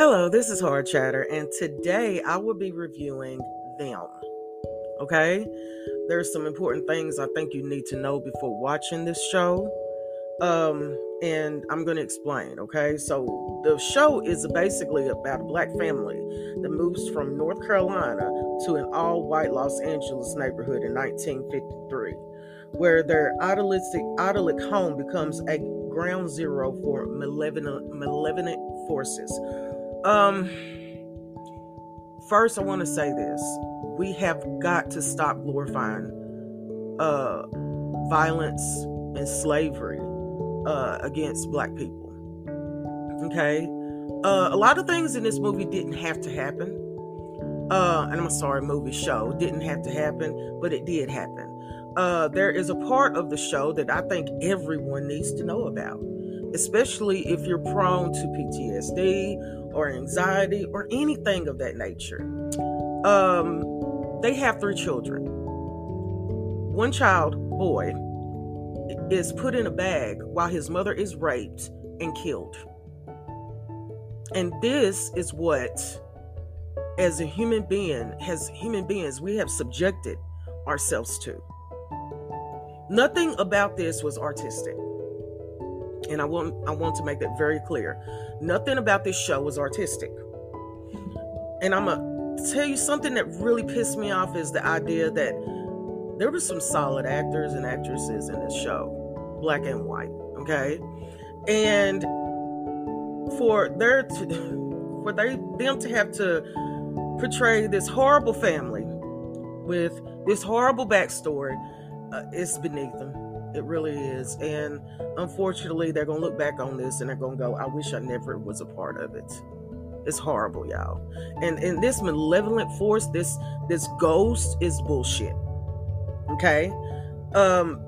Hello, this is Hard Chatter, and today I will be reviewing them. Okay? There's some important things I think you need to know before watching this show. Um, and I'm going to explain, okay? So, the show is basically about a black family that moves from North Carolina to an all white Los Angeles neighborhood in 1953, where their idealistic, idyllic home becomes a ground zero for malevolent, malevolent forces um, first, I want to say this: we have got to stop glorifying uh, violence and slavery uh, against Black people. Okay, uh, a lot of things in this movie didn't have to happen. Uh, and I'm sorry, movie show didn't have to happen, but it did happen. Uh, there is a part of the show that I think everyone needs to know about, especially if you're prone to PTSD or anxiety or anything of that nature. Um, they have three children. One child, boy, is put in a bag while his mother is raped and killed. And this is what, as a human being, as human beings, we have subjected ourselves to. Nothing about this was artistic and I want I want to make that very clear. Nothing about this show was artistic. And I'm gonna tell you something that really pissed me off is the idea that there were some solid actors and actresses in this show, black and white, okay? And for their to, for they them to have to portray this horrible family with this horrible backstory, uh, it's beneath them it really is. And unfortunately, they're going to look back on this and they're going to go, I wish I never was a part of it. It's horrible, y'all. And and this malevolent force, this this ghost is bullshit. Okay? Um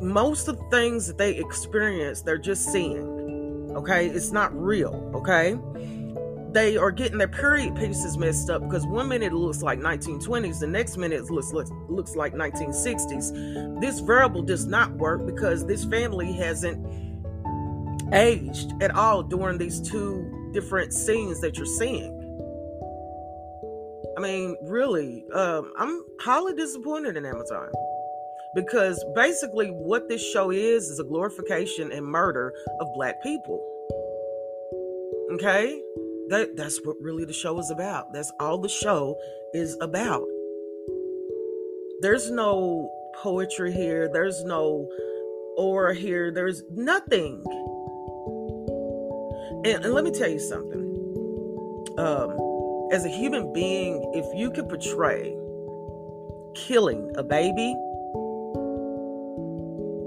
most of the things that they experience, they're just seeing. Okay? It's not real, okay? They are getting their period pieces messed up because one minute it looks like 1920s, the next minute it looks, looks, looks like 1960s. This variable does not work because this family hasn't aged at all during these two different scenes that you're seeing. I mean, really, um, I'm highly disappointed in Amazon because basically what this show is is a glorification and murder of black people. Okay? That that's what really the show is about. That's all the show is about. There's no poetry here. There's no aura here. There's nothing. And, and let me tell you something. Um, as a human being, if you could portray killing a baby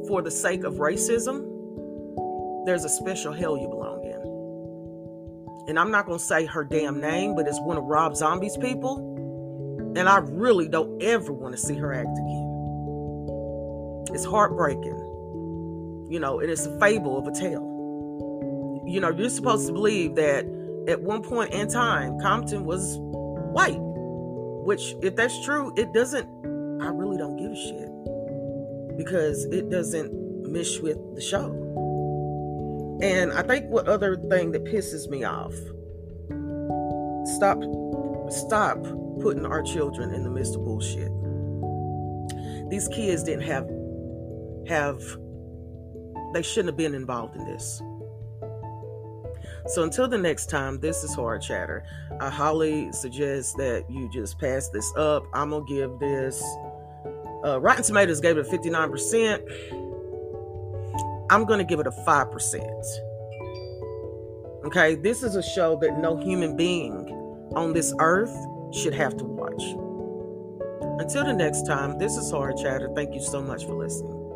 for the sake of racism, there's a special hell you belong and I'm not going to say her damn name, but it's one of Rob Zombie's people. And I really don't ever want to see her act again. It's heartbreaking. You know, and it's a fable of a tale. You know, you're supposed to believe that at one point in time, Compton was white, which, if that's true, it doesn't, I really don't give a shit because it doesn't mesh with the show. And I think what other thing that pisses me off stop stop putting our children in the midst of bullshit. These kids didn't have have they shouldn't have been involved in this. So until the next time, this is hard chatter. I highly suggest that you just pass this up. I'm gonna give this uh, Rotten Tomatoes gave it a 59%. I'm going to give it a 5%. Okay, this is a show that no human being on this earth should have to watch. Until the next time, this is Hard Chatter. Thank you so much for listening.